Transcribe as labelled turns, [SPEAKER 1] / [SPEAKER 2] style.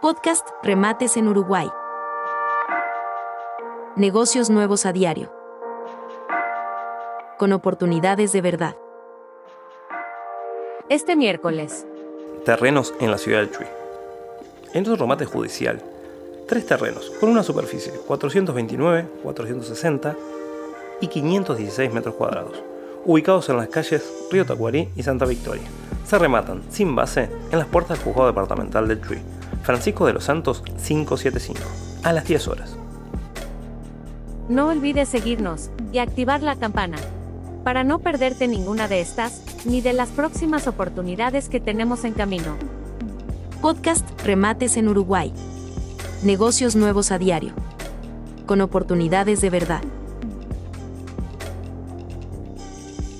[SPEAKER 1] Podcast Remates en Uruguay. Negocios nuevos a diario. Con oportunidades de verdad.
[SPEAKER 2] Este miércoles.
[SPEAKER 3] Terrenos en la ciudad del Chuy. En otro remate judicial, tres terrenos con una superficie de 429, 460 y 516 metros cuadrados, ubicados en las calles Río Tacuarí y Santa Victoria, se rematan sin base en las puertas del juzgado departamental del Chuy, Francisco de los Santos 575, a las 10 horas.
[SPEAKER 2] No olvides seguirnos y activar la campana para no perderte ninguna de estas ni de las próximas oportunidades que tenemos en camino.
[SPEAKER 1] Podcast Remates en Uruguay. Negocios nuevos a diario. Con oportunidades de verdad.